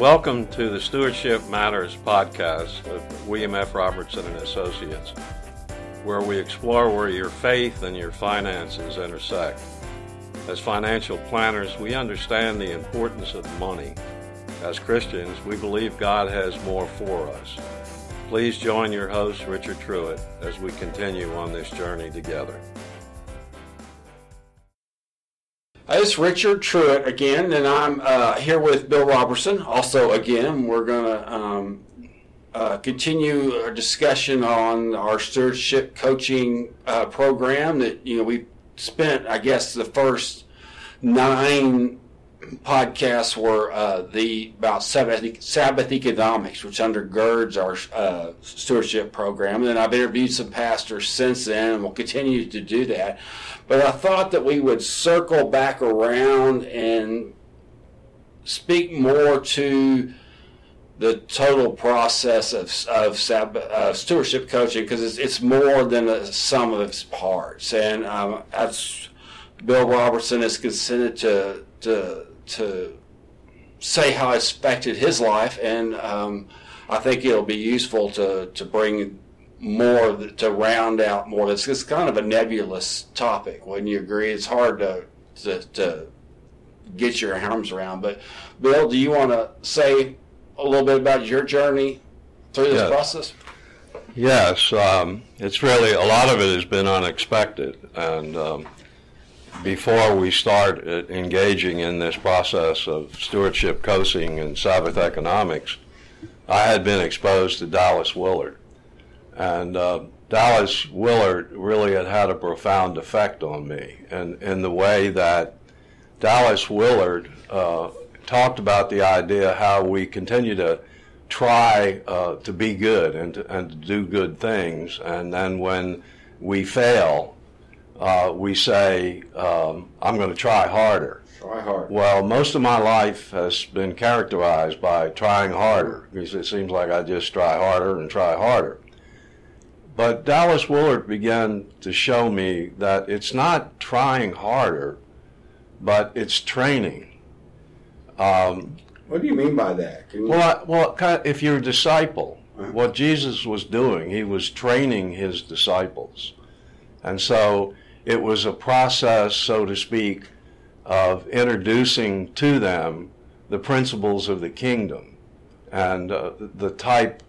Welcome to the Stewardship Matters podcast of William F. Robertson and Associates, where we explore where your faith and your finances intersect. As financial planners, we understand the importance of money. As Christians, we believe God has more for us. Please join your host, Richard Truitt, as we continue on this journey together. It's Richard Truitt again, and I'm uh, here with Bill Robertson. Also, again, we're going to um, uh, continue our discussion on our stewardship coaching uh, program that you know we spent, I guess, the first nine podcasts were uh, the about Sabbath, Sabbath economics, which undergirds our uh, stewardship program. And I've interviewed some pastors since then, and we'll continue to do that. But I thought that we would circle back around and speak more to the total process of, of uh, stewardship coaching because it's, it's, more than a sum of its parts. And um, Bill Robertson has consented to, to, to say how it's affected his life, and um, I think it'll be useful to, to bring more to round out more. It's, it's kind of a nebulous topic. Wouldn't you agree? It's hard to, to, to get your arms around. But Bill, do you want to say a little bit about your journey through this yes. process? Yes, um, it's really a lot of it has been unexpected, and um, before we start engaging in this process of stewardship coaching and Sabbath economics, I had been exposed to Dallas Willard, and uh, Dallas Willard really had had a profound effect on me, and in the way that Dallas Willard uh, talked about the idea how we continue to try uh, to be good and to, and to do good things, and then when we fail, uh, we say, um, "I'm going to try harder." Try hard. Well, most of my life has been characterized by trying harder because it seems like I just try harder and try harder. But Dallas Willard began to show me that it's not trying harder, but it's training. Um, what do you mean by that? You... Well, well, if you're a disciple, uh-huh. what Jesus was doing, he was training his disciples, and so it was a process, so to speak, of introducing to them the principles of the kingdom and uh, the type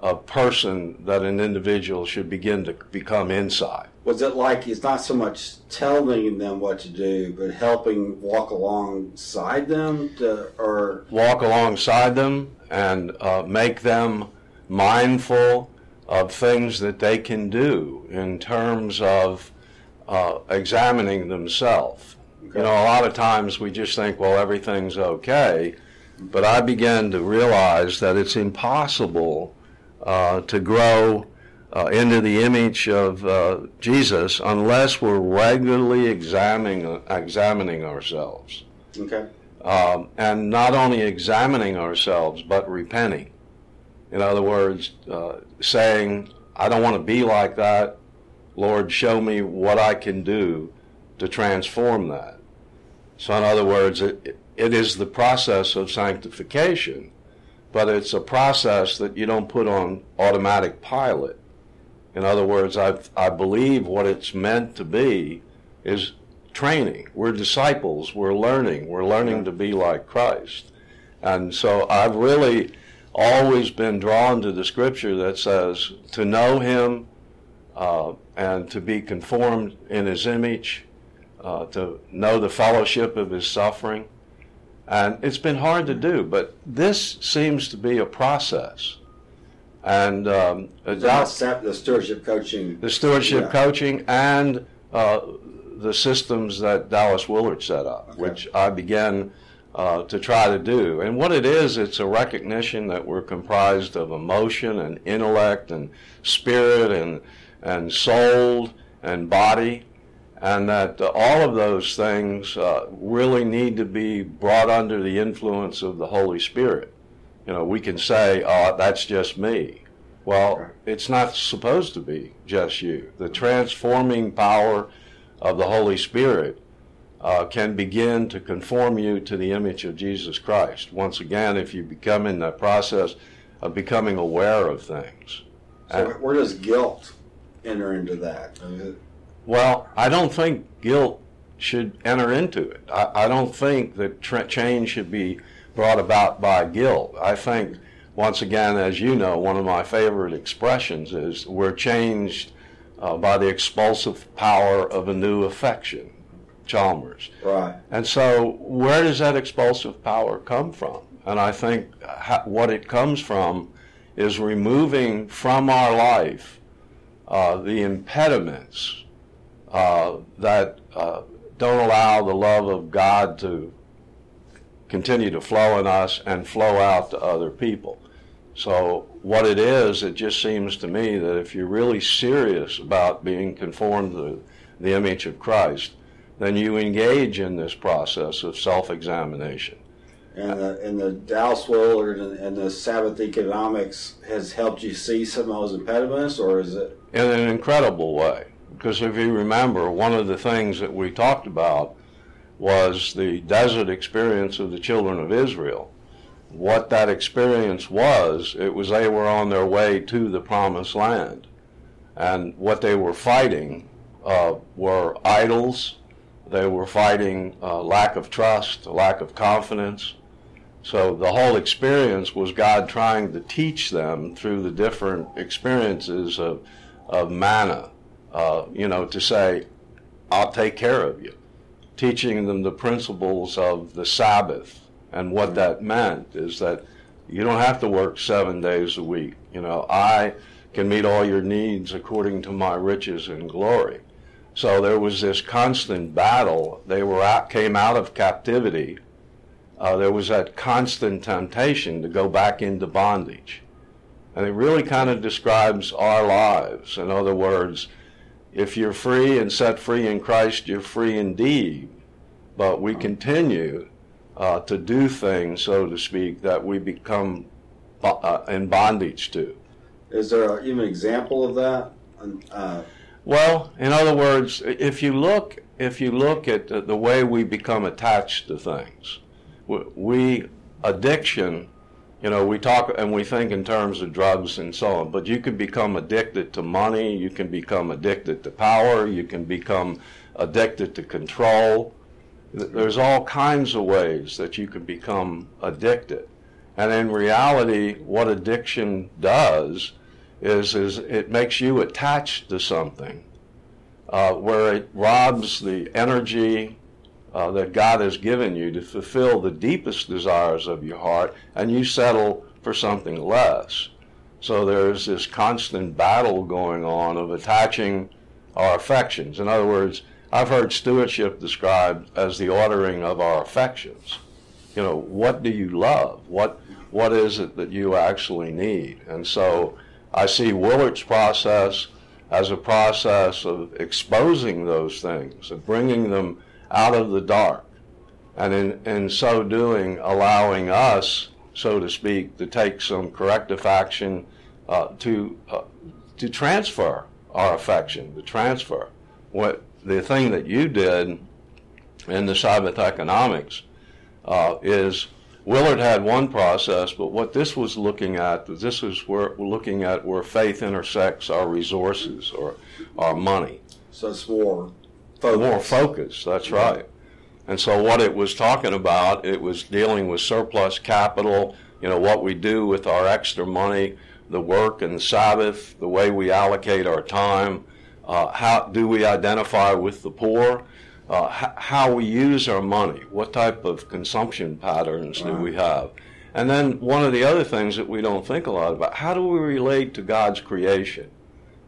of person that an individual should begin to become inside. Was it like it's not so much telling them what to do, but helping walk alongside them, to, or walk alongside them and uh, make them mindful of things that they can do in terms of uh, examining themselves. Okay. You know, a lot of times we just think, well, everything's okay, but I began to realize that it's impossible uh, to grow uh, into the image of uh, Jesus unless we're regularly examining examining ourselves. Okay. Um, and not only examining ourselves, but repenting. In other words, uh, saying, "I don't want to be like that. Lord, show me what I can do to transform that." So, in other words, it, it is the process of sanctification but it's a process that you don't put on automatic pilot. In other words, I, I believe what it's meant to be is training. We're disciples. We're learning. We're learning to be like Christ. And so I've really always been drawn to the scripture that says to know Him uh, and to be conformed in His image, uh, to know the fellowship of His suffering and it's been hard to do, but this seems to be a process. And um, the stewardship coaching, the stewardship yeah. coaching, and uh, the systems that Dallas Willard set up, okay. which I began uh, to try to do. And what it is, it's a recognition that we're comprised of emotion and intellect and spirit and and soul and body, and that uh, all of those things uh, really need to be brought under the influence of the Holy Spirit. You know, we can say, "Oh, that's just me." Well, it's not supposed to be just you. The transforming power of the Holy Spirit uh, can begin to conform you to the image of Jesus Christ. Once again, if you become in that process of becoming aware of things. So where does guilt enter into that? Well, I don't think guilt should enter into it. I, I don't think that tra- change should be brought about by guilt. I think, once again, as you know, one of my favorite expressions is we're changed uh, by the expulsive power of a new affection. Chalmers. Right. And so, where does that expulsive power come from? And I think ha- what it comes from is removing from our life uh, the impediments uh, that uh, don't allow the love of God to continue to flow in us and flow out to other people. So, what it is, it just seems to me that if you're really serious about being conformed to the image of Christ, then you engage in this process of self examination. And the, and the Dallas Willard and, and, the Sabbath economics has helped you see some of those impediments, or is it? In an incredible way. Because if you remember, one of the things that we talked about was the desert experience of the children of Israel. What that experience was, it was they were on their way to the promised land. And what they were fighting uh, were idols, they were fighting uh, lack of trust, lack of confidence. So the whole experience was God trying to teach them through the different experiences of, of manna, uh, you know, to say, I'll take care of you teaching them the principles of the Sabbath. And what that meant is that you don't have to work seven days a week. You know, I can meet all your needs according to my riches and glory. So there was this constant battle. They were out, came out of captivity. Uh, there was that constant temptation to go back into bondage. And it really kind of describes our lives. In other words, if you're free and set free in Christ, you're free indeed. But we continue uh, to do things, so to speak, that we become uh, in bondage to. Is there even an example of that? Uh, well, in other words, if you look, if you look at the way we become attached to things, we addiction you know, we talk and we think in terms of drugs and so on, but you can become addicted to money, you can become addicted to power, you can become addicted to control. There's all kinds of ways that you can become addicted. And in reality, what addiction does is, is it makes you attached to something uh, where it robs the energy uh, that God has given you to fulfill the deepest desires of your heart, and you settle for something less. So there's this constant battle going on of attaching our affections. In other words, I've heard stewardship described as the ordering of our affections. You know, what do you love? What what is it that you actually need? And so I see Willard's process as a process of exposing those things, of bringing them out of the dark. And in, in so doing, allowing us, so to speak, to take some corrective action uh, to, uh, to transfer our affection, to transfer. What the thing that you did in the Sabbath economics uh, is Willard had one process, but what this was looking at, this is where we're looking at where faith intersects our resources or our money. So it's more focus. More focus, that's right. And so what it was talking about, it was dealing with surplus capital, you know, what we do with our extra money, the work and the Sabbath, the way we allocate our time, uh, how do we identify with the poor, uh, h- how we use our money, what type of consumption patterns right. do we have. And then one of the other things that we don't think a lot about, how do we relate to God's creation?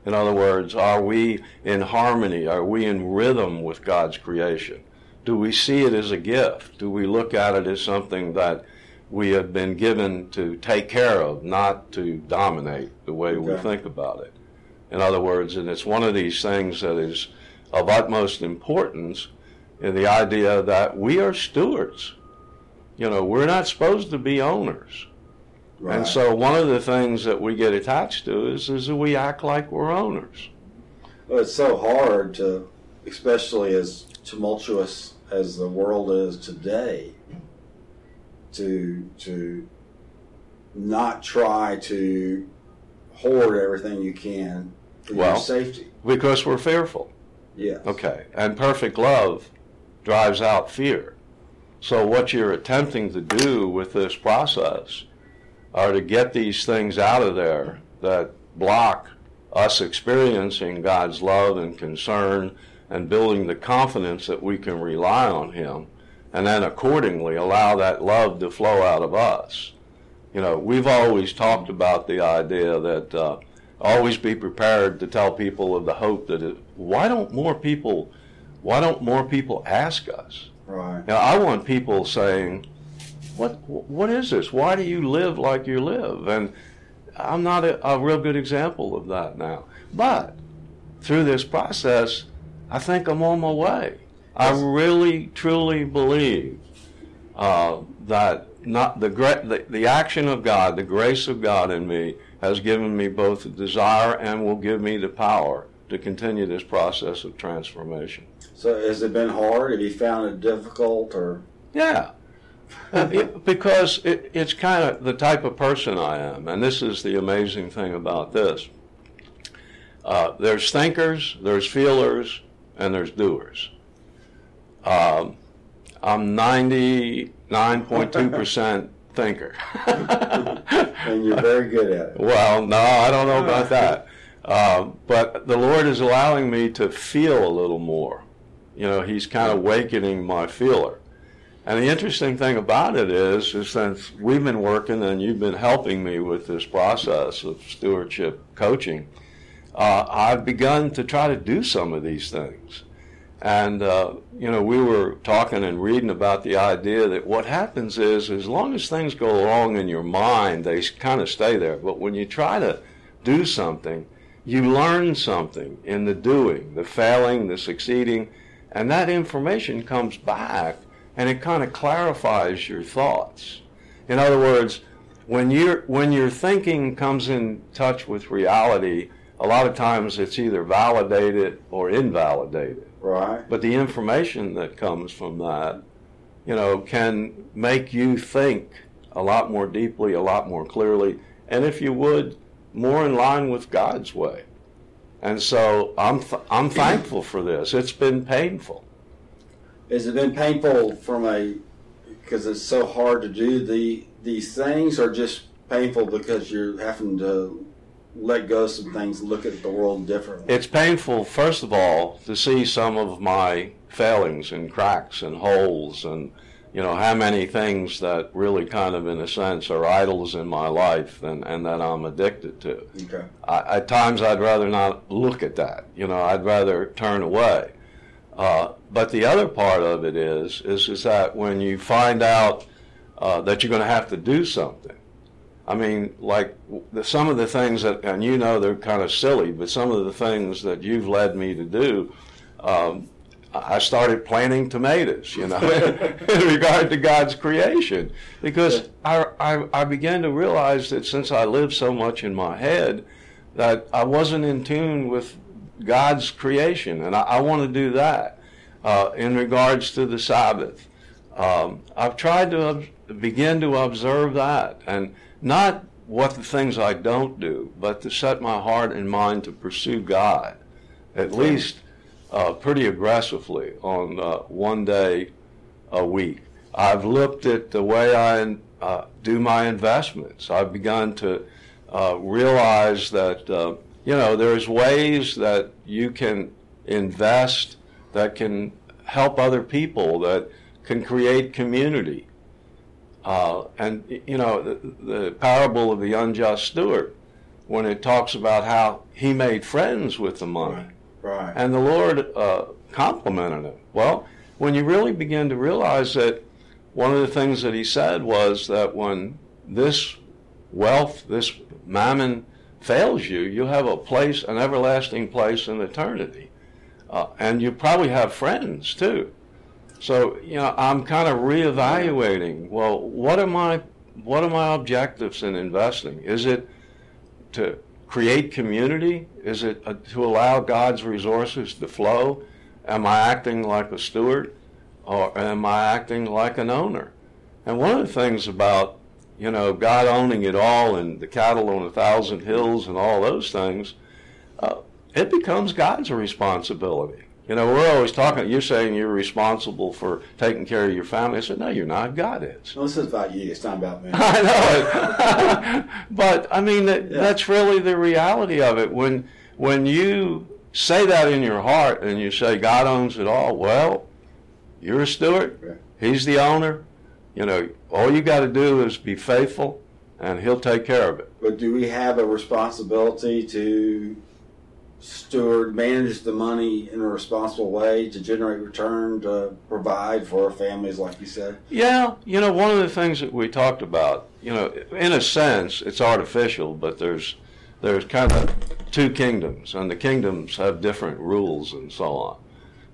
In other words, are we in harmony? Are we in rhythm with God's creation? Do we see it as a gift? Do we look at it as something that we have been given to take care of, not to dominate the way okay. we think about it? In other words, and it's one of these things that is of utmost importance in the idea that we are stewards. You know, we're not supposed to be owners. Right. And so one of the things that we get attached to is, is that we act like we're owners. Well, it's so hard to, especially as tumultuous as the world is today to to not try to hoard everything you can for Well- your safety. Because we're fearful. Yes. Okay. And perfect love drives out fear. So what you're attempting to do with this process are to get these things out of there that block us experiencing God's love and concern and building the confidence that we can rely on Him and then accordingly allow that love to flow out of us. You know, we've always talked about the idea that uh, always be prepared to tell people of the hope that it, why don't more people why don't more people ask us? Right. Now, I want people saying, "What? What is this? Why do you live like you live?" And I'm not a, a real good example of that now. But through this process, I think I'm on my way. I really, truly believe uh, that not the, gra- the the action of God, the grace of God in me, has given me both the desire and will give me the power to continue this process of transformation. So has it been hard? Have you found it difficult or Yeah. Uh, it- because it, it's kind of the type of person I am, and this is the amazing thing about this. Uh, there's thinkers, there's feelers, and there's doers. Um, I'm 99.2% thinker. and you're very good at it. Well, no, I don't know about that. Uh, but the Lord is allowing me to feel a little more. You know, He's kind of awakening my feeler. And the interesting thing about it is, is since we've been working and you've been helping me with this process of stewardship coaching, uh, I've begun to try to do some of these things. And, uh, you know, we were talking and reading about the idea that what happens is, as long as things go along in your mind, they kind of stay there. But when you try to do something, you learn something in the doing, the failing, the succeeding, and that information comes back and it kind of clarifies your thoughts. In other words, when your when your thinking comes in touch with reality, a lot of times it's either validated or invalidated. Right. But the information that comes from that, you know, can make you think a lot more deeply, a lot more clearly, and if you would, more in line with God's way. And so I'm th- I'm thankful for this. It's been painful. Has it been painful from a because it's so hard to do the these things, or just painful because you're having to let go of some things, look at the world differently? It's painful, first of all, to see some of my failings and cracks and holes and, you know, how many things that really kind of, in a sense, are idols in my life and, and that I'm addicted to. Okay. I, at times, I'd rather not look at that. You know, I'd rather turn away. Uh, but the other part of it is, is, is that when you find out uh, that you're going to have to do something, I mean, like the, some of the things that, and you know they're kind of silly, but some of the things that you've led me to do, um, I started planting tomatoes, you know, in regard to God's creation, because I, I, I began to realize that since I lived so much in my head, that I wasn't in tune with God's creation, and I, I want to do that. Uh, in regards to the Sabbath, um, I've tried to ob- begin to observe that, and not what the things I don't do, but to set my heart and mind to pursue God, at least uh, pretty aggressively on uh, one day a week. I've looked at the way I uh, do my investments. I've begun to uh, realize that uh, you know there's ways that you can invest that can help other people that can create community. Uh, and you know the, the parable of the unjust steward, when it talks about how he made friends with the money, Right. and the Lord uh, complimented him. Well, when you really begin to realize that one of the things that he said was that when this wealth, this mammon fails you, you have a place, an everlasting place in eternity. Uh, and you probably have friends too. So, you know, I'm kind of reevaluating, well, what are my what are my objectives in investing? Is it to create community? Is it uh, to allow God's resources to flow? Am I acting like a steward? or am I acting like an owner? And one of the things about, you know, God owning it all and the cattle on a thousand hills and all those things, uh, it becomes God's responsibility. You know, we're always talking, you're saying you're responsible for taking care of your family. I said, no, you're not. God is. No, this is about you. It's not about me. I know. but, I mean, that, Yeah. that's really the reality of it. When, when you say that in your heart and you say, God owns it all, well, you're a steward. He's the owner. You know, all you got to do is be faithful, and He'll take care of it. But do we have a responsibility to steward, manage the money in a responsible way to generate return, to provide for our families, like you said? Yeah, you know, one of the things that we talked about, you know, in a sense, it's artificial, but there's there's kind of two kingdoms, and the kingdoms have different rules and so on.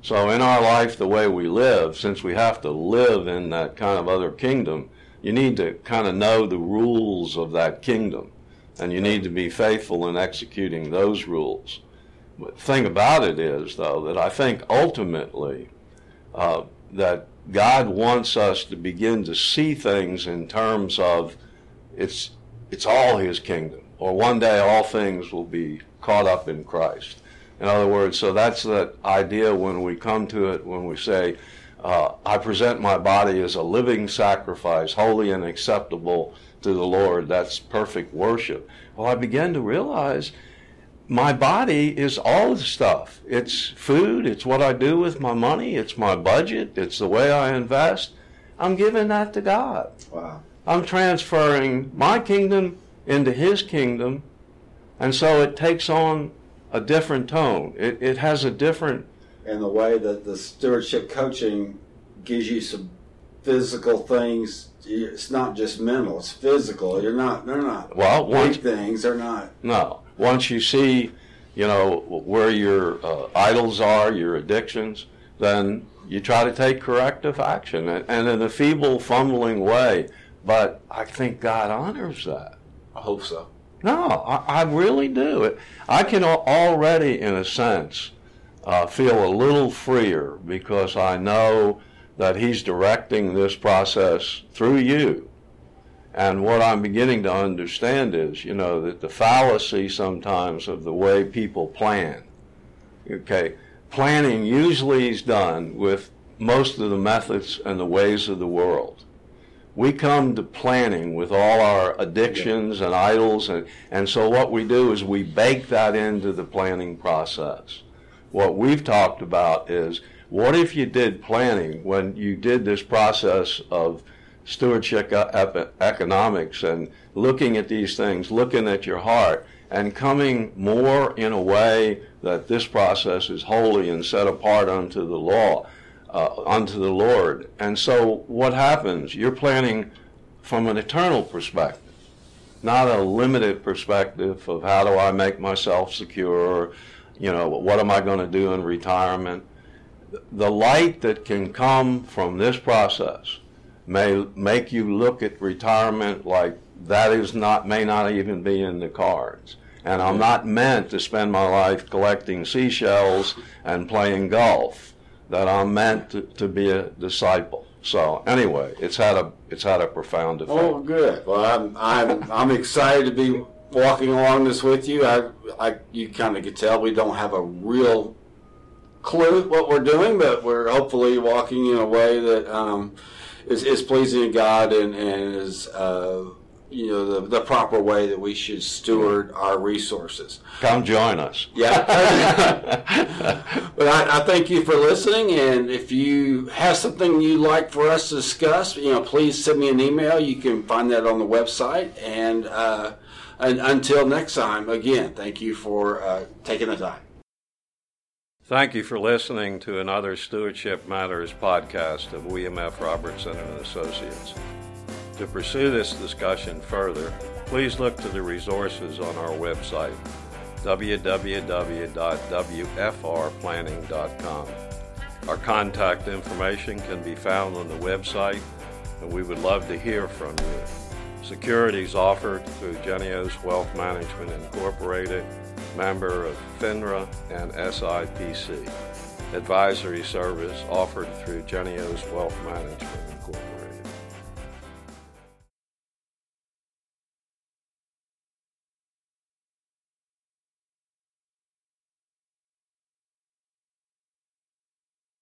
So in our life, the way we live, since we have to live in that kind of other kingdom, you need to kind of know the rules of that kingdom, and you need to be faithful in executing those rules. But the thing about it is, though, that I think ultimately uh, that God wants us to begin to see things in terms of it's it's all His kingdom, or one day all things will be caught up in Christ. In other words, so that's that idea when we come to it when we say, uh, "I present my body as a living sacrifice, holy and acceptable to the Lord." That's perfect worship. Well, I began to realize my body is all the stuff. It's food, it's what I do with my money, it's my budget, it's the way I invest. I'm giving that to God. Wow. I'm transferring my kingdom into His kingdom, and so it takes on a different tone. It, it has a different, And the way that the stewardship coaching gives you some physical things, it's not just mental, it's physical. You're not, they're not well, once, big things, they're not. no, once you see, you know, where your uh, idols are, your addictions, then you try to take corrective action, and, and in a feeble, fumbling way. But I think God honors that. I hope so. No, I, I really do. It, I can already, in a sense, uh, feel a little freer because I know that He's directing this process through you. And what I'm beginning to understand is, you know, that the fallacy sometimes of the way people plan. Okay, planning usually is done with most of the methods and the ways of the world we come to planning with all our addictions and idols and, and so what we do is we bake that into the planning process. What we've talked about is what if you did planning when you did this process of stewardship economics and looking at these things looking at your heart and coming more in a way that this process is holy and set apart unto the law uh, unto the Lord. And so what happens? You're planning from an eternal perspective, not a limited perspective of how do I make myself secure, you know, what am I going to do in retirement. The light that can come from this process may make you look at retirement like that is not may not even be in the cards. And I'm not meant to spend my life collecting seashells and playing golf that I'm meant to, to be a disciple. So anyway, it's had a it's had a profound effect. Oh, good. Well, I'm I'm I'm excited to be walking along this with you. I I you kind of could tell we don't have a real clue what we're doing, but we're hopefully walking in a way that um, is is pleasing to God and and is. Uh, you know the, the proper way that we should steward our resources. Come join us. Yeah. but I, I thank you for listening. And if you have something you'd like for us to discuss, you know, please send me an email. You can find that on the website. And, uh, and until next time, again, thank you for uh, taking the time. Thank you for listening to another Stewardship Matters podcast of William F. Robertson and Associates. To pursue this discussion further, please look to the resources on our website, www.wfrplanning.com. Our contact information can be found on the website, and we would love to hear from you. Securities offered through Geneos Wealth Management Incorporated, member of FINRA and SIPC. advisory service offered through Geneos Wealth Management Incorporated.